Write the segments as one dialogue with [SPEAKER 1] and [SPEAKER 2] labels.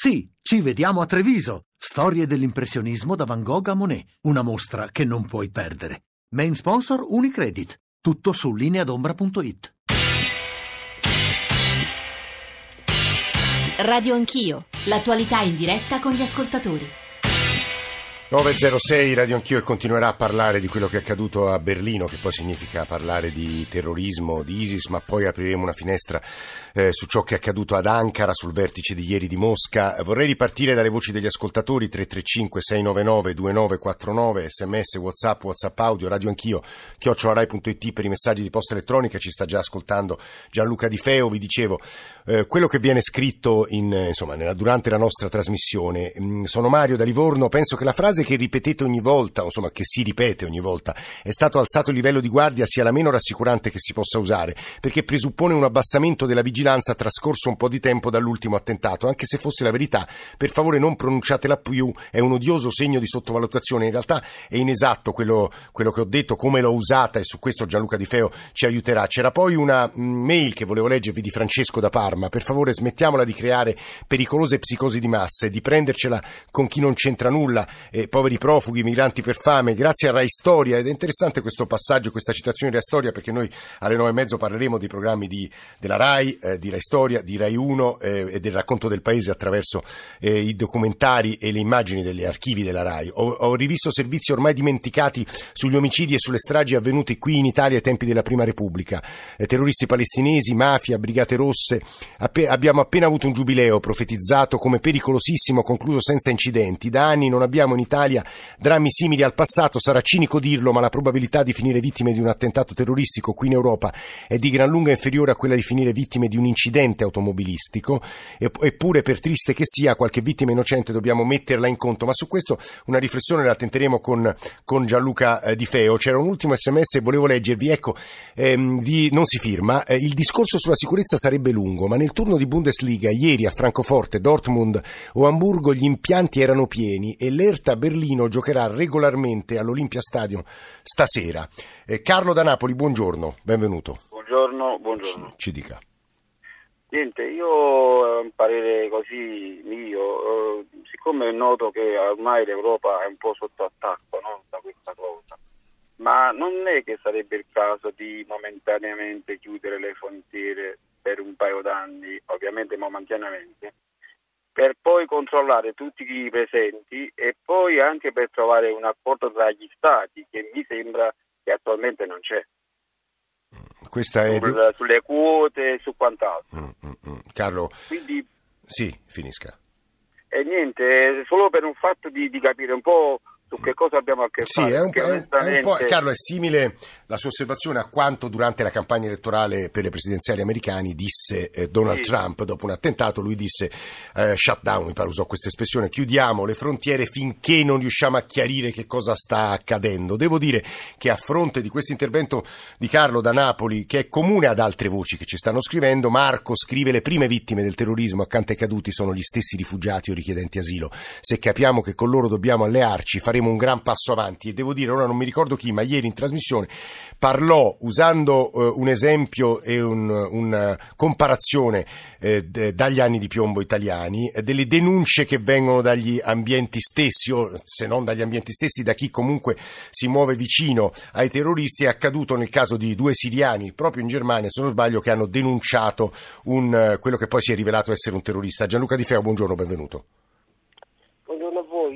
[SPEAKER 1] Sì, ci vediamo a Treviso. Storie dell'impressionismo da Van Gogh a Monet. Una mostra che non puoi perdere. Main sponsor Unicredit. Tutto su lineadombra.it.
[SPEAKER 2] Radio Anch'io. L'attualità in diretta con gli ascoltatori.
[SPEAKER 3] 906 Radio Anch'io e continuerà a parlare di quello che è accaduto a Berlino, che poi significa parlare di terrorismo, di ISIS, ma poi apriremo una finestra eh, su ciò che è accaduto ad Ankara, sul vertice di ieri di Mosca. Vorrei ripartire dalle voci degli ascoltatori 335 699 2949, sms, whatsapp, whatsapp audio, Radio Anch'io, chiocciolarai.it per i messaggi di posta elettronica, ci sta già ascoltando Gianluca Di Feo, vi dicevo, eh, quello che viene scritto in, insomma, nella, durante la nostra trasmissione. Mm, sono Mario da Livorno, penso che la frase che ripetete ogni volta, insomma che si ripete ogni volta, è stato alzato il livello di guardia sia la meno rassicurante che si possa usare, perché presuppone un abbassamento della vigilanza trascorso un po' di tempo dall'ultimo attentato, anche se fosse la verità, per favore non pronunciatela più, è un odioso segno di sottovalutazione, in realtà è inesatto quello, quello che ho detto, come l'ho usata e su questo Gianluca Di Feo ci aiuterà. C'era poi una mm, mail che volevo leggervi di Francesco da Parma, per favore smettiamola di creare pericolose psicosi di massa e di prendercela con chi non c'entra nulla. Eh, poveri profughi, migranti per fame, grazie a Rai Storia. Ed è interessante questo passaggio, questa citazione di Rai Storia, perché noi alle nove e mezzo parleremo dei programmi di, della Rai, eh, di Rai Storia, di Rai 1 eh, e del racconto del paese attraverso eh, i documentari e le immagini degli archivi della Rai. Ho, ho, rivisto servizi ormai dimenticati sugli omicidi e sulle stragi avvenuti qui in Italia ai tempi della Prima Repubblica. Eh, terroristi palestinesi, mafia, brigate rosse. Appe- abbiamo appena avuto un giubileo profetizzato come pericolosissimo, concluso senza incidenti. Da anni non abbiamo in Italia Italia drammi simili al passato, sarà cinico dirlo, ma la probabilità di finire vittime di un attentato terroristico qui in Europa è di gran lunga inferiore a quella di finire vittime di un incidente automobilistico, eppure per triste che sia qualche vittima innocente dobbiamo metterla in conto, ma su questo una riflessione la tenteremo con, con Gianluca eh, Di Feo. C'era un ultimo sms e volevo leggervi, ecco, ehm, di, non si firma, eh, il discorso sulla sicurezza sarebbe lungo, ma nel turno di Bundesliga ieri a Francoforte, Dortmund o Hamburgo gli impianti erano pieni e l'Erta Berlino giocherà regolarmente all'Olympia Stadium stasera. Eh, Carlo da Napoli, buongiorno, benvenuto.
[SPEAKER 4] Buongiorno, buongiorno.
[SPEAKER 3] Ci dica.
[SPEAKER 4] Niente, io ho un parere così mio, eh, siccome è noto che ormai l'Europa è un po' sotto attacco no, da questa cosa, ma non è che sarebbe il caso di momentaneamente chiudere le frontiere per un paio d'anni, ovviamente momentaneamente, per poi controllare tutti i presenti e poi anche per trovare un accordo tra gli stati che mi sembra che attualmente non c'è.
[SPEAKER 3] Questa è...
[SPEAKER 4] Sul, sulle quote e su quant'altro.
[SPEAKER 3] Mm, mm, mm. Carlo, Quindi, sì, finisca.
[SPEAKER 4] E niente, solo per un fatto di, di capire un po' su che cosa abbiamo a che
[SPEAKER 3] sì,
[SPEAKER 4] fare.
[SPEAKER 3] È un, è un po', Carlo, è simile la sua osservazione a quanto durante la campagna elettorale per le presidenziali americane disse eh, Donald sì. Trump dopo un attentato. Lui disse eh, shut down, mi pare usò questa espressione, chiudiamo le frontiere finché non riusciamo a chiarire che cosa sta accadendo. Devo dire che a fronte di questo intervento di Carlo da Napoli, che è comune ad altre voci che ci stanno scrivendo, Marco scrive le prime vittime del terrorismo accanto ai caduti sono gli stessi rifugiati o richiedenti asilo. Se capiamo che con loro dobbiamo allearci, faremo faremo un gran passo avanti e devo dire, ora non mi ricordo chi, ma ieri in trasmissione parlò usando eh, un esempio e un, una comparazione eh, d- dagli anni di piombo italiani, eh, delle denunce che vengono dagli ambienti stessi, o se non dagli ambienti stessi, da chi comunque si muove vicino ai terroristi. È accaduto nel caso di due siriani, proprio in Germania, se non sbaglio, che hanno denunciato un, eh, quello che poi si è rivelato essere un terrorista. Gianluca Di Feo, buongiorno, benvenuto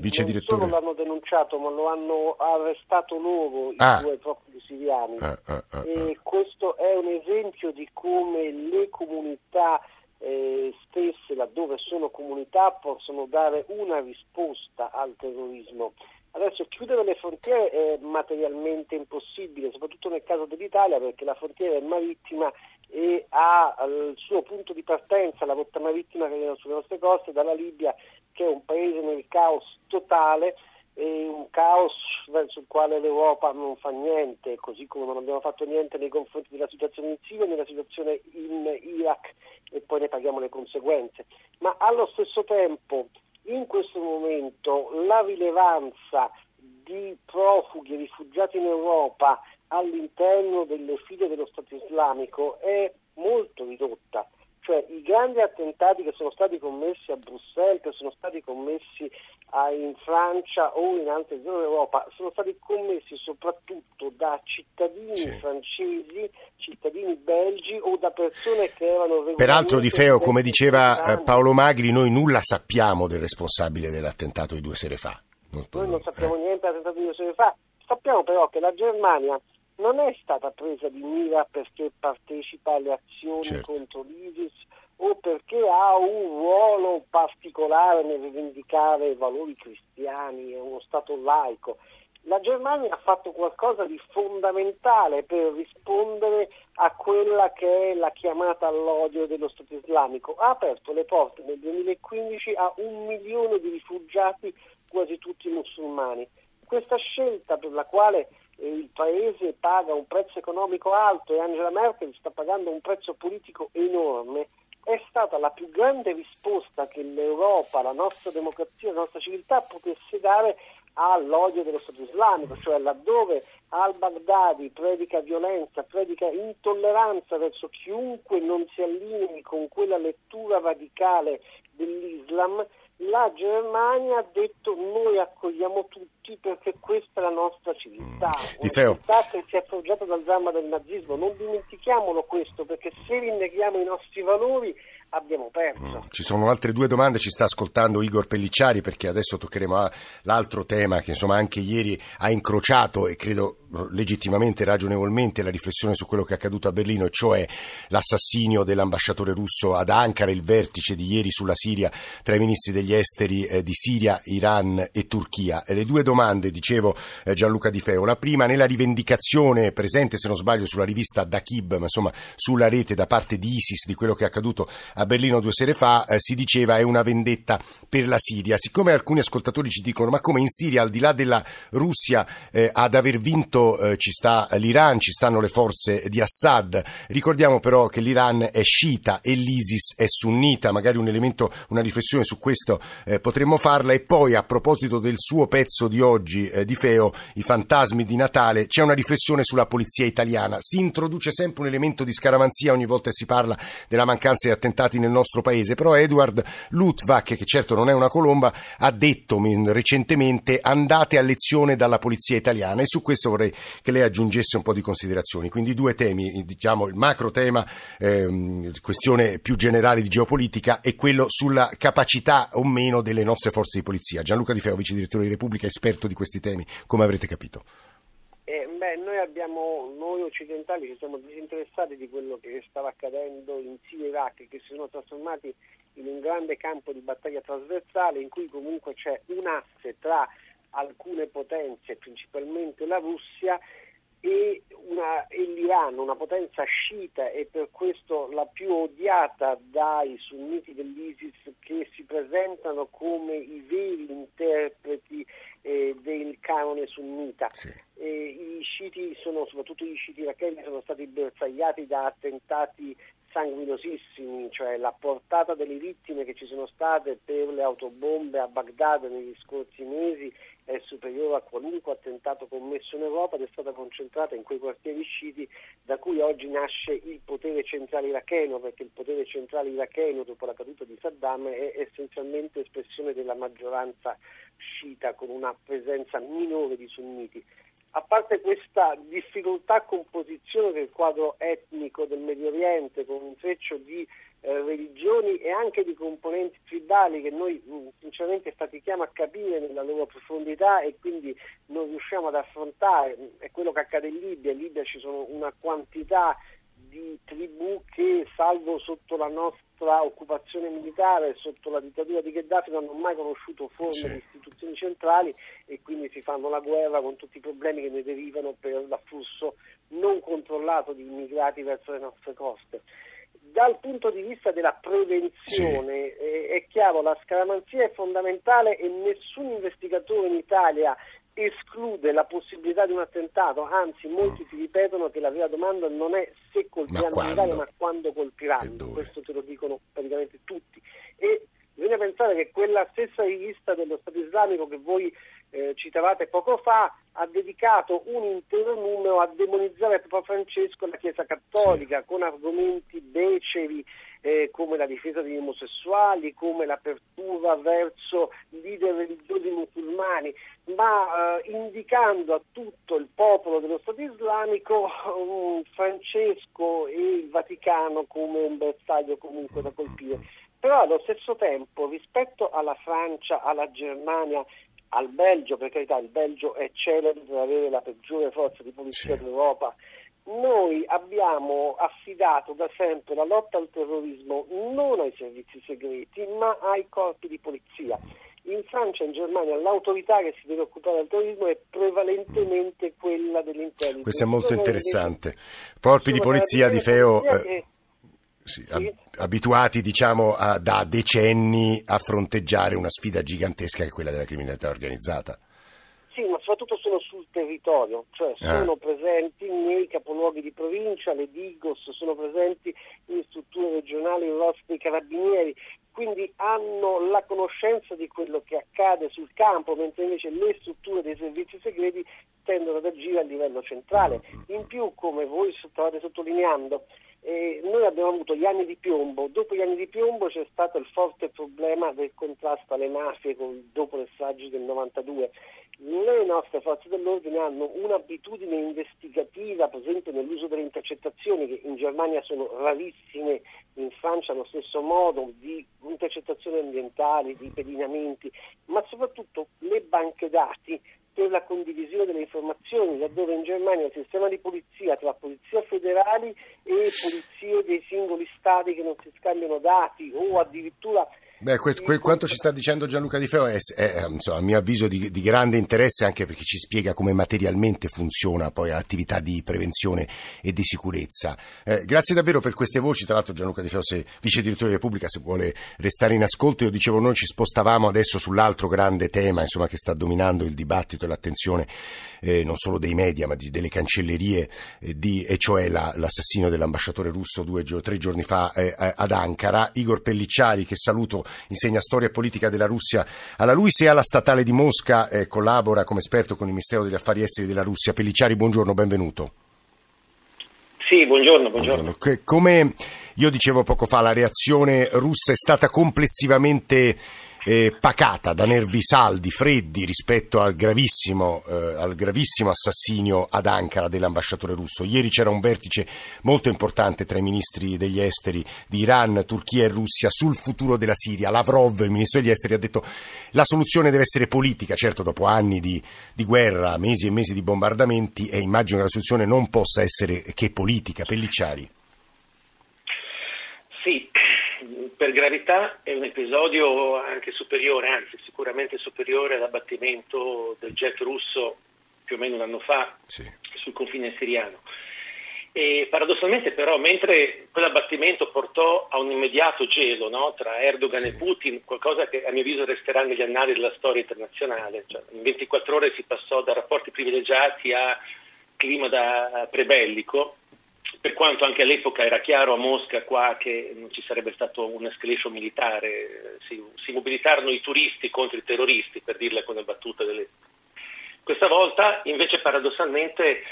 [SPEAKER 3] vice direttore.
[SPEAKER 5] Non solo l'hanno denunciato, ma lo hanno arrestato loro i ah. due profughi siriani. Ah, ah, ah, e ah. questo è un esempio di come le comunità eh, stesse, laddove sono comunità, possono dare una risposta al terrorismo. Adesso chiudere le frontiere è materialmente impossibile, soprattutto nel caso dell'Italia, perché la frontiera è marittima e ha il suo punto di partenza, la rotta marittima che viene sulle nostre coste, dalla Libia che è un paese nel caos totale e un caos il quale l'Europa non fa niente, così come non abbiamo fatto niente nei confronti della situazione in Siria, nella situazione in Iraq e poi ne paghiamo le conseguenze. Ma allo stesso tempo, in questo momento, la rilevanza di profughi e rifugiati in Europa all'interno delle file dello Stato islamico è molto ridotta cioè i grandi attentati che sono stati commessi a Bruxelles, che sono stati commessi a, in Francia o in altre zone d'Europa, sono stati commessi soprattutto da cittadini sì. francesi, cittadini belgi o da persone che erano
[SPEAKER 3] Peraltro Di Feo, come diceva eh, Paolo Magri, noi nulla sappiamo del responsabile dell'attentato di due sere fa.
[SPEAKER 5] Non noi non sappiamo eh. niente dell'attentato di due sere fa, sappiamo però che la Germania non è stata presa di mira perché partecipa alle azioni certo. contro l'ISIS o perché ha un ruolo particolare nel rivendicare i valori cristiani, è uno Stato laico. La Germania ha fatto qualcosa di fondamentale per rispondere a quella che è la chiamata all'odio dello Stato islamico. Ha aperto le porte nel 2015 a un milione di rifugiati, quasi tutti musulmani. Questa scelta per la quale il paese paga un prezzo economico alto e Angela Merkel sta pagando un prezzo politico enorme, è stata la più grande risposta che l'Europa, la nostra democrazia, la nostra civiltà potesse dare all'odio dello Stato islamico, cioè laddove al-Baghdadi predica violenza, predica intolleranza verso chiunque non si allinei con quella lettura radicale dell'Islam, la Germania ha detto noi accogliamo tutti perché questa è la nostra civiltà, mm. una civiltà che si è forgiata dal dramma del nazismo. Non dimentichiamolo questo perché se rinneghiamo i nostri valori abbiamo perso. Mm.
[SPEAKER 3] Ci sono altre due domande, ci sta ascoltando Igor Pellicciari perché adesso toccheremo l'altro tema che insomma anche ieri ha incrociato e credo legittimamente, ragionevolmente la riflessione su quello che è accaduto a Berlino, cioè l'assassinio dell'ambasciatore russo ad Ankara, il vertice di ieri sulla Siria tra i ministri degli esteri eh, di Siria, Iran e Turchia. E le due domande, dicevo eh, Gianluca Di Feo, la prima nella rivendicazione presente, se non sbaglio, sulla rivista Dakib, ma insomma sulla rete da parte di ISIS di quello che è accaduto a Berlino due sere fa, eh, si diceva è una vendetta per la Siria. Siccome alcuni ascoltatori ci dicono ma come in Siria, al di là della Russia, eh, ad aver vinto eh, ci sta l'Iran, ci stanno le forze di Assad. Ricordiamo però che l'Iran è sciita e l'ISIS è sunnita, magari un elemento, una riflessione su questo eh, potremmo farla. E poi a proposito del suo pezzo di oggi eh, di Feo, I fantasmi di Natale, c'è una riflessione sulla polizia italiana. Si introduce sempre un elemento di scaramanzia ogni volta che si parla della mancanza di attentati nel nostro paese, però Edward Lutvak, che certo non è una colomba, ha detto recentemente andate a lezione dalla polizia italiana e su questo vorrei che lei aggiungesse un po' di considerazioni. Quindi due temi, diciamo il macro tema, ehm, questione più generale di geopolitica e quello sulla capacità o meno delle nostre forze di polizia. Gianluca Di Feo, vice direttore di Repubblica, esperto di questi temi, come avrete capito?
[SPEAKER 5] Eh, beh, noi, abbiamo, noi occidentali ci siamo disinteressati di quello che stava accadendo in Siria e Iraq, che si sono trasformati in un grande campo di battaglia trasversale in cui comunque c'è un asse tra alcune potenze, principalmente la Russia, e, una, e, l'Iran, una potenza sciita e per questo la più odiata dai sunniti dell'ISIS che si presentano come i veri interpreti eh, del canone sunnita. Sì. Eh, I sciiti sono, soprattutto gli sciiti iracheni, sono stati bersagliati da attentati sanguinosissimi, cioè la portata delle vittime che ci sono state per le autobombe a Baghdad negli scorsi mesi è superiore a qualunque attentato commesso in Europa ed è stata concentrata in quei quartieri sciiti da cui oggi nasce il potere centrale iracheno, perché il potere centrale iracheno dopo la caduta di Saddam è essenzialmente espressione della maggioranza sciita con una presenza minore di sunniti a parte questa difficoltà composizione del quadro etnico del Medio Oriente con un treccio di eh, religioni e anche di componenti tribali che noi mm, sinceramente fatichiamo a capire nella loro profondità e quindi non riusciamo ad affrontare, è quello che accade in Libia, in Libia ci sono una quantità di tribù che, salvo sotto la nostra occupazione militare, sotto la dittatura di Gheddafi, non hanno mai conosciuto forme sì. di istituzioni centrali e quindi si fanno la guerra con tutti i problemi che ne derivano per l'afflusso non controllato di immigrati verso le nostre coste. Dal punto di vista della prevenzione sì. eh, è chiaro, la scaramanzia è fondamentale e nessun investigatore in Italia esclude la possibilità di un attentato, anzi molti ti ripetono che la vera domanda non è se colpiranno l'Italia ma quando colpiranno, questo te lo dicono praticamente tutti. E Bisogna pensare che quella stessa rivista dello Stato islamico che voi eh, citavate poco fa ha dedicato un intero numero a demonizzare Papa Francesco e la Chiesa Cattolica sì. con argomenti beceri eh, come la difesa degli omosessuali, come l'apertura verso leader religiosi musulmani, ma eh, indicando a tutto il popolo dello Stato islamico um, Francesco e il Vaticano come un bersaglio comunque da colpire. Però allo stesso tempo rispetto alla Francia, alla Germania al Belgio, per carità il Belgio è celebre per avere la peggiore forza di polizia sì. d'Europa, noi abbiamo affidato da sempre la lotta al terrorismo non ai servizi segreti ma ai corpi di polizia. In Francia e in Germania l'autorità che si deve occupare del terrorismo è prevalentemente quella dell'intelligence.
[SPEAKER 3] Questo è molto interessante. Corpi di polizia di Feo... Eh, sì, ab- abituati diciamo a, da decenni a fronteggiare una sfida gigantesca che è quella della criminalità organizzata.
[SPEAKER 5] Sì, ma soprattutto territorio, cioè ah. sono ah. presenti nei capoluoghi di provincia, le Digos, sono presenti in strutture regionali, i ROS dei carabinieri, quindi hanno la conoscenza di quello che accade sul campo, mentre invece le strutture dei servizi segreti tendono ad agire a livello centrale. In più, come voi state sottolineando, eh, noi abbiamo avuto gli anni di piombo, dopo gli anni di piombo c'è stato il forte problema del contrasto alle mafie con, dopo le stragi del 92. Le nostre forze dell'ordine hanno un'abitudine investigativa, per esempio nell'uso delle intercettazioni, che in Germania sono rarissime, in Francia allo stesso modo, di intercettazioni ambientali, di pedinamenti, ma soprattutto le banche dati per la condivisione delle informazioni, laddove in Germania il sistema di polizia tra polizia federali e polizie dei singoli stati che non si scambiano dati o addirittura
[SPEAKER 3] Beh, questo, quanto ci sta dicendo Gianluca Di Feo è, è insomma, a mio avviso di, di, grande interesse anche perché ci spiega come materialmente funziona poi l'attività di prevenzione e di sicurezza. Eh, grazie davvero per queste voci, tra l'altro Gianluca Di Feo, se vice direttore della Repubblica, se vuole restare in ascolto, io dicevo noi ci spostavamo adesso sull'altro grande tema insomma, che sta dominando il dibattito e l'attenzione eh, non solo dei media ma di, delle cancellerie, eh, di, e cioè la, l'assassinio dell'ambasciatore russo due tre giorni fa eh, ad Ankara. Igor Pellicciari, che saluto insegna storia e politica della Russia alla LUIS e alla Statale di Mosca, eh, collabora come esperto con il Ministero degli Affari Esteri della Russia. Pellicciari, buongiorno, benvenuto.
[SPEAKER 5] Sì, buongiorno, buongiorno.
[SPEAKER 3] Come io dicevo poco fa, la reazione russa è stata complessivamente eh, pacata, da nervi saldi, freddi rispetto al gravissimo, eh, al gravissimo assassinio ad Ankara dell'ambasciatore russo. Ieri c'era un vertice molto importante tra i ministri degli esteri di Iran, Turchia e Russia sul futuro della Siria. Lavrov, il ministro degli esteri, ha detto la soluzione deve essere politica, certo dopo anni di, di guerra, mesi e mesi di bombardamenti e immagino che la soluzione non possa essere che politica. Pellicciari.
[SPEAKER 6] Sì, per gravità è un episodio anche superiore, anzi sicuramente superiore all'abbattimento del jet russo più o meno un anno fa sì. sul confine siriano. E paradossalmente però, mentre quell'abbattimento portò a un immediato gelo no, tra Erdogan sì. e Putin, qualcosa che a mio avviso resterà negli annali della storia internazionale, cioè, in 24 ore si passò da rapporti privilegiati a clima da prebellico, per quanto anche all'epoca era chiaro a Mosca qua che non ci sarebbe stato un'escalation militare, si, si mobilitarono i turisti contro i terroristi, per dirla con le battute delle... Questa volta invece paradossalmente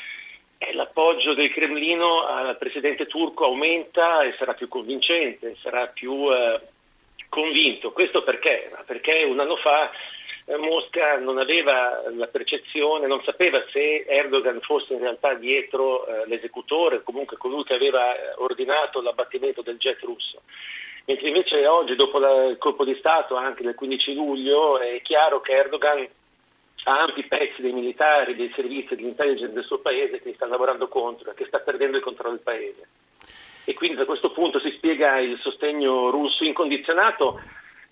[SPEAKER 6] eh, l'appoggio del Cremlino al presidente turco aumenta e sarà più convincente, sarà più eh, convinto. Questo perché? Perché un anno fa eh, Mosca non aveva la percezione, non sapeva se Erdogan fosse in realtà dietro eh, l'esecutore, comunque colui che aveva eh, ordinato l'abbattimento del jet russo. Mentre invece oggi, dopo il colpo di Stato, anche del 15 luglio, è chiaro che Erdogan ha ampi pezzi dei militari, dei servizi di intelligence del suo paese che sta lavorando contro e che sta perdendo il controllo del paese. E quindi da questo punto si spiega il sostegno russo incondizionato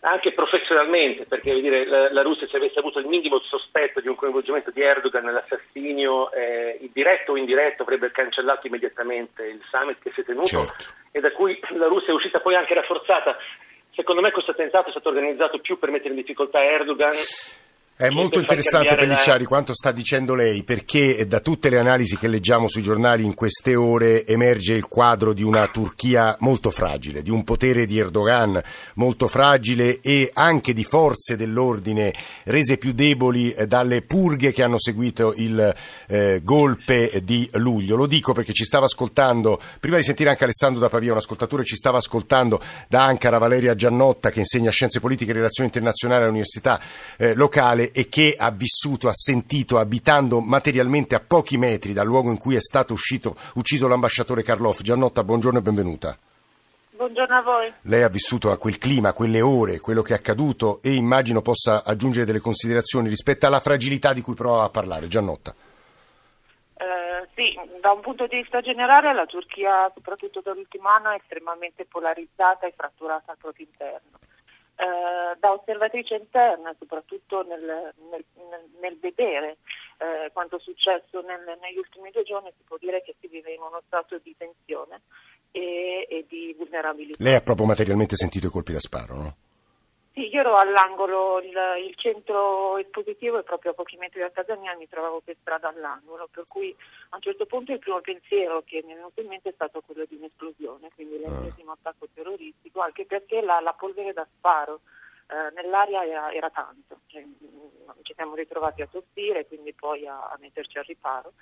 [SPEAKER 6] anche professionalmente, perché dire, la, la, Russia se avesse avuto il minimo sospetto di un coinvolgimento di Erdogan nell'assassinio, eh, diretto o indiretto, avrebbe cancellato immediatamente il summit che si è tenuto certo. e da cui la Russia è uscita poi anche rafforzata. Secondo me questo attentato è stato organizzato più per mettere in difficoltà Erdogan
[SPEAKER 3] È molto interessante Pellicciari la... quanto sta dicendo lei perché da tutte le analisi che leggiamo sui giornali in queste ore emerge il quadro di una Turchia molto fragile, di un potere di Erdogan molto fragile e anche di forze dell'ordine rese più deboli eh, dalle purghe che hanno seguito il eh, golpe di luglio. Lo dico perché ci stava ascoltando, prima di sentire anche Alessandro da Pavia, un ascoltatore ci stava ascoltando da Ankara Valeria Giannotta che insegna scienze politiche e relazioni internazionali all'università eh, locale e che ha vissuto, ha sentito, abitando materialmente a pochi metri dal luogo in cui è stato uscito, ucciso l'ambasciatore Karlov. Giannotta, buongiorno e benvenuta.
[SPEAKER 7] Buongiorno a voi.
[SPEAKER 3] Lei ha vissuto a quel clima, quelle ore, quello che è accaduto e immagino possa aggiungere delle considerazioni rispetto alla fragilità di cui prova a parlare. Giannotta.
[SPEAKER 7] Eh, sì, da un punto di vista generale la Turchia, soprattutto dall'ultimo anno, è estremamente polarizzata e fratturata al proprio interno eh, da osservatrice interna, soprattutto nel, nel, nel vedere eh, quanto è successo nel, negli ultimi due giorni, si può dire che si vive in uno stato di tensione e, e di vulnerabilità.
[SPEAKER 3] Lei ha proprio materialmente sentito i colpi da sparo, no?
[SPEAKER 7] Sì, io ero all'angolo, il, il, centro espositivo è proprio a pochi metri da casa mia, mi trovavo per strada all'angolo, per cui a un certo punto il primo pensiero che mi è venuto in mente è stato quello di un'esplosione, quindi l'ennesimo attacco terroristico, anche perché la, la polvere da sparo eh, nell'aria era, era tanto, cioè, ci siamo ritrovati a tossire, quindi poi a, a metterci al riparo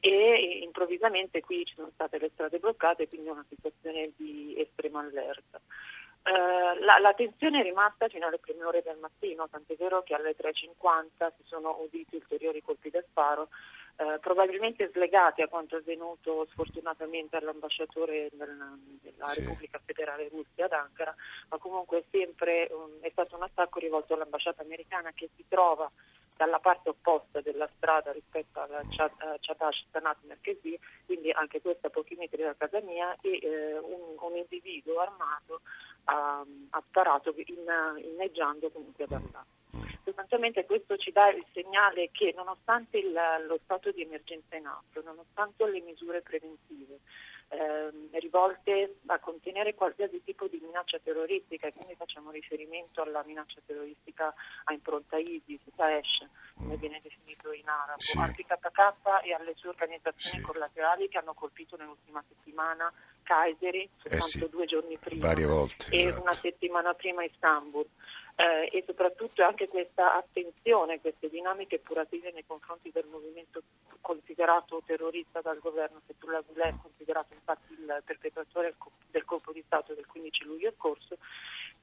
[SPEAKER 7] e improvvisamente qui ci sono state le strade bloccate, quindi una situazione di estrema allerta. Eh, la, la, tensione è rimasta fino alle prime ore del mattino, tant'è vero che alle 3.50 si sono uditi ulteriori colpi da sparo, eh, probabilmente slegati a quanto è avvenuto sfortunatamente all'ambasciatore del, della sì. Repubblica Federale Russia ad Ankara, ma comunque sempre um, è stato un attacco rivolto all'ambasciata americana che si trova dalla parte opposta della strada rispetto alla Chadash Sanat Merkezi, quindi anche questa a pochi metri da casa mia, e eh, un, un, individuo armato ha, ha sparato inneggiando comunque ad andare. Sostanzialmente questo ci dà il segnale che nonostante il, lo stato di emergenza in atto, nonostante le misure preventive, eh, rivolte a contenere qualsiasi tipo di minaccia terroristica e quindi facciamo riferimento alla minaccia terroristica a impronta ISIS, Daesh, come viene definito in arabo, sì. KK e alle sue organizzazioni sì. collaterali che hanno colpito nell'ultima settimana Kayseri, soltanto eh sì. due giorni prima,
[SPEAKER 3] volte,
[SPEAKER 7] e
[SPEAKER 3] esatto.
[SPEAKER 7] una settimana prima Istanbul eh, e soprattutto anche questa attenzione, queste dinamiche curative nei confronti del movimento considerato terrorista dal governo Fethullah Gulen, considerato infatti il perpetratore del colpo di Stato del 15 luglio scorso,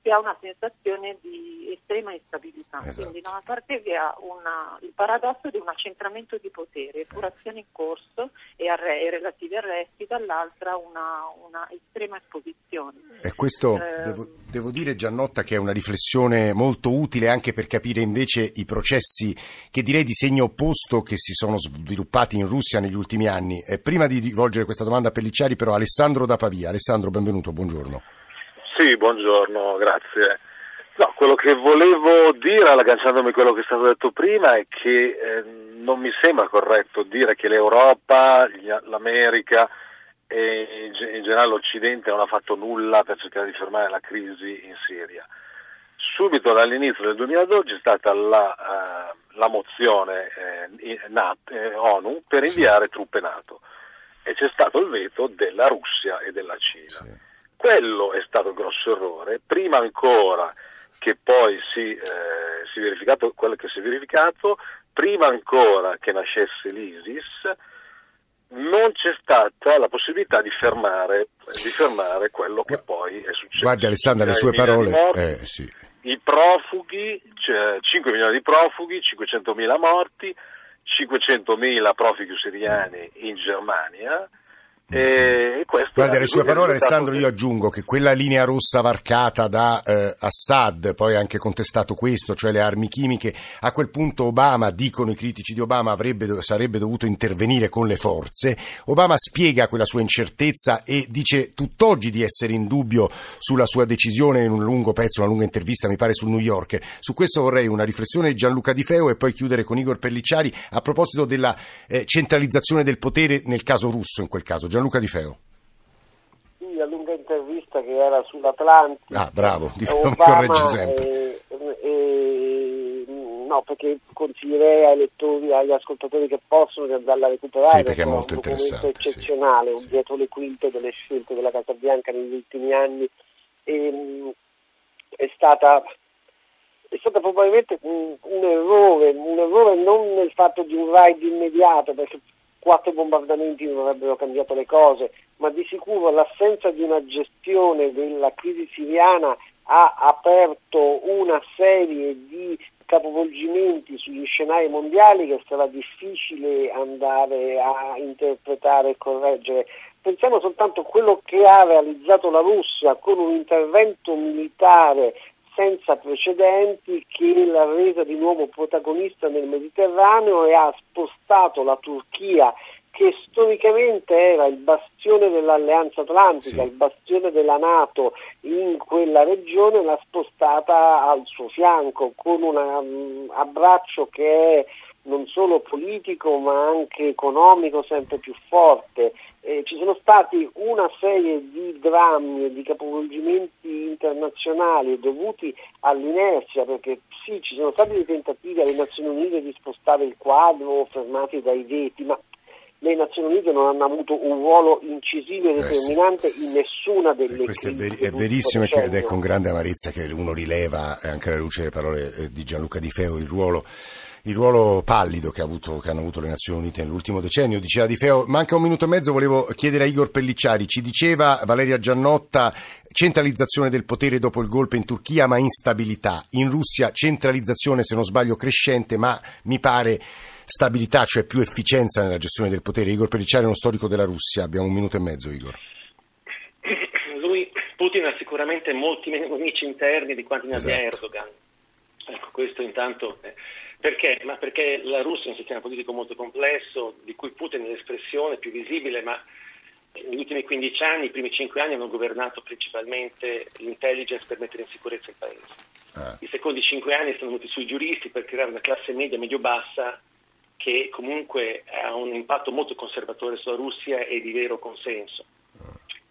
[SPEAKER 7] si ha una sensazione di estrema instabilità. Esatto. Quindi da una parte vi ha una, il paradosso di un accentramento di potere, epurazione in corso e, arre, e relativi arresti, dall'altra una, una estrema esposizione.
[SPEAKER 3] E questo eh, devo, devo, dire Giannotta che è una riflessione molto utile anche per capire invece i processi che direi di segno opposto che si sono sviluppati in Russia negli ultimi anni. E prima di rivolgere questa domanda a Pellicciari però Alessandro da Pavia. Alessandro benvenuto, buongiorno.
[SPEAKER 8] Sì, buongiorno, grazie. No, quello che volevo dire, agganciandomi a quello che è stato detto prima, è che eh, non mi sembra corretto dire che l'Europa, l'America e in generale l'Occidente non ha fatto nulla per cercare di fermare la crisi in Siria. Subito dall'inizio del 2012 è stata la, uh, la mozione eh, NATO, eh, ONU per inviare truppe NATO e c'è stato il veto della Russia e della Cina. Sì quello è stato il grosso errore, prima ancora che poi si, eh, si verificato quello che si è verificato, prima ancora che nascesse l'ISIS, non c'è stata la possibilità di fermare, di fermare quello che poi è successo.
[SPEAKER 3] Guardi Alessandra, le sue parole... Morti,
[SPEAKER 8] eh, sì. I profughi, cioè 5 milioni di profughi, 500 mila morti, 500 mila profughi siriani in Germania,
[SPEAKER 3] e Guarda, le sue parole, Alessandro, io aggiungo che quella linea rossa varcata da eh, Assad, poi ha anche contestato questo, cioè le armi chimiche, a quel punto Obama, dicono i critici di Obama, avrebbe, sarebbe dovuto intervenire con le forze. Obama spiega quella sua incertezza e dice tutt'oggi di essere in dubbio sulla sua decisione in un lungo pezzo, una lunga intervista, mi pare, sul New York. Su questo vorrei una riflessione di Gianluca Di Feo e poi chiudere con Igor Pellicciari a proposito della eh, centralizzazione del potere nel caso russo, in quel caso. Gianluca Di Feo.
[SPEAKER 5] Intervista che era sull'Atlantico.
[SPEAKER 3] Ah, bravo, Di Feo mi corregge sempre.
[SPEAKER 5] E, e, no, perché consiglierei ai lettori, agli ascoltatori che possono di andarla a recuperare.
[SPEAKER 3] Sì, perché è molto
[SPEAKER 5] un
[SPEAKER 3] interessante.
[SPEAKER 5] eccezionale,
[SPEAKER 3] sì.
[SPEAKER 5] un dietro le quinte delle scelte della Casa Bianca negli ultimi anni. E, è stata è stato probabilmente un, un, errore, un errore non nel fatto di un raid immediato, perché quattro bombardamenti non avrebbero cambiato le cose, ma di sicuro l'assenza di una gestione della crisi siriana ha aperto una serie di capovolgimenti sugli scenari mondiali che sarà difficile andare a interpretare e correggere. Pensiamo soltanto a quello che ha realizzato la Russia con un intervento militare senza precedenti che l'ha resa di nuovo protagonista nel Mediterraneo e ha spostato la Turchia che storicamente era il bastione dell'Alleanza Atlantica, sì. il bastione della Nato in quella regione, l'ha spostata al suo fianco con un um, abbraccio che è non solo politico ma anche economico sempre più forte. Eh, ci sono stati una serie di drammi e di capovolgimenti internazionali dovuti all'inerzia, perché sì, ci sono stati dei tentativi alle Nazioni Unite di spostare il quadro fermati dai veti, ma le Nazioni Unite non hanno avuto un ruolo incisivo e determinante eh sì. in nessuna delle
[SPEAKER 3] Questo è, ver- è verissimo ed è con grande amarezza che uno rileva, anche alla luce delle parole eh, di Gianluca Di Feo, il ruolo il ruolo pallido che, avuto, che, hanno avuto le Nazioni Unite nell'ultimo decennio. Diceva Di Feo, manca un minuto e mezzo, volevo chiedere a Igor Pellicciari, ci diceva Valeria Giannotta, centralizzazione del potere dopo il golpe in Turchia, ma instabilità. In Russia centralizzazione, se non sbaglio, crescente, ma mi pare stabilità, cioè più efficienza nella gestione del potere. Igor Pellicciari è uno storico della Russia, abbiamo un minuto e mezzo, Igor.
[SPEAKER 6] Lui, Putin ha sicuramente molti meno amici interni di quanti ne esatto. abbia Erdogan. Ecco, questo intanto... Perché? Ma perché la Russia è un sistema politico molto complesso, di cui Putin è l'espressione più visibile, ma negli ultimi 15 anni, i primi 5 anni hanno governato principalmente l'intelligence per mettere in sicurezza il paese. Ah. I secondi 5 anni sono venuti sui giuristi per creare una classe media medio-bassa che comunque ha un impatto molto conservatore sulla Russia e di vero consenso.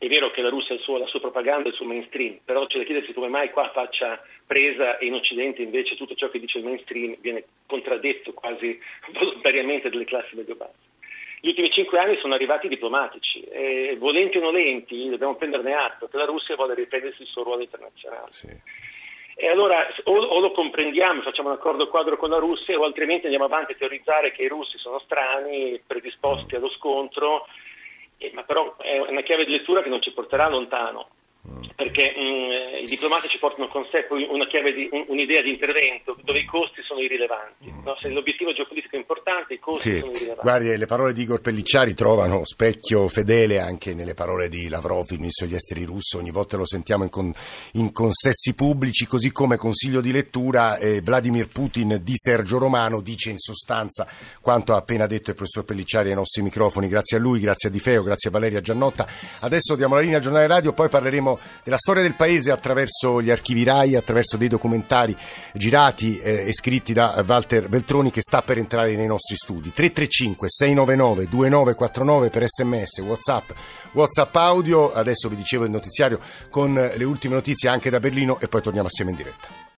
[SPEAKER 6] È vero che la Russia ha la sua propaganda il suo mainstream, però c'è da chiedersi come mai qua faccia presa e in Occidente invece tutto ciò che dice il mainstream viene contraddetto quasi volontariamente dalle classi medio-basse. Gli ultimi cinque anni sono arrivati diplomatici e volenti o nolenti dobbiamo prenderne atto che la Russia vuole riprendersi il suo ruolo internazionale. Sì. E allora o, o, lo comprendiamo, facciamo un accordo quadro con la Russia o altrimenti andiamo avanti a teorizzare che i russi sono strani, predisposti allo scontro eh, ma però è una chiave di lettura che non ci porterà lontano perché mh, mm, i diplomatici portano con sé poi di, un, un'idea di intervento dove i costi irrilevanti. No? Se l'obiettivo geopolitico è importante, i costi sì. sono irrilevanti.
[SPEAKER 3] Guardi, le parole di Igor Pellicciari trovano specchio fedele anche nelle parole di Lavrov, il ministro degli esteri russo. Ogni volta lo sentiamo in, con, in consessi pubblici, così come consiglio di lettura. Eh, Vladimir Putin di Sergio Romano dice in sostanza quanto ha appena detto il professor Pellicciari ai nostri microfoni. Grazie a lui, grazie a Di Feo, grazie a Valeria Giannotta. Adesso diamo la linea al giornale radio, poi parleremo della storia del paese attraverso gli archivi RAI, attraverso dei documentari girati eh, e scritti da Walter Veltroni che sta per entrare nei nostri studi. 335 699 2949 per sms, whatsapp, whatsapp audio. Adesso vi dicevo il notiziario con le ultime notizie anche da Berlino e poi torniamo assieme in diretta.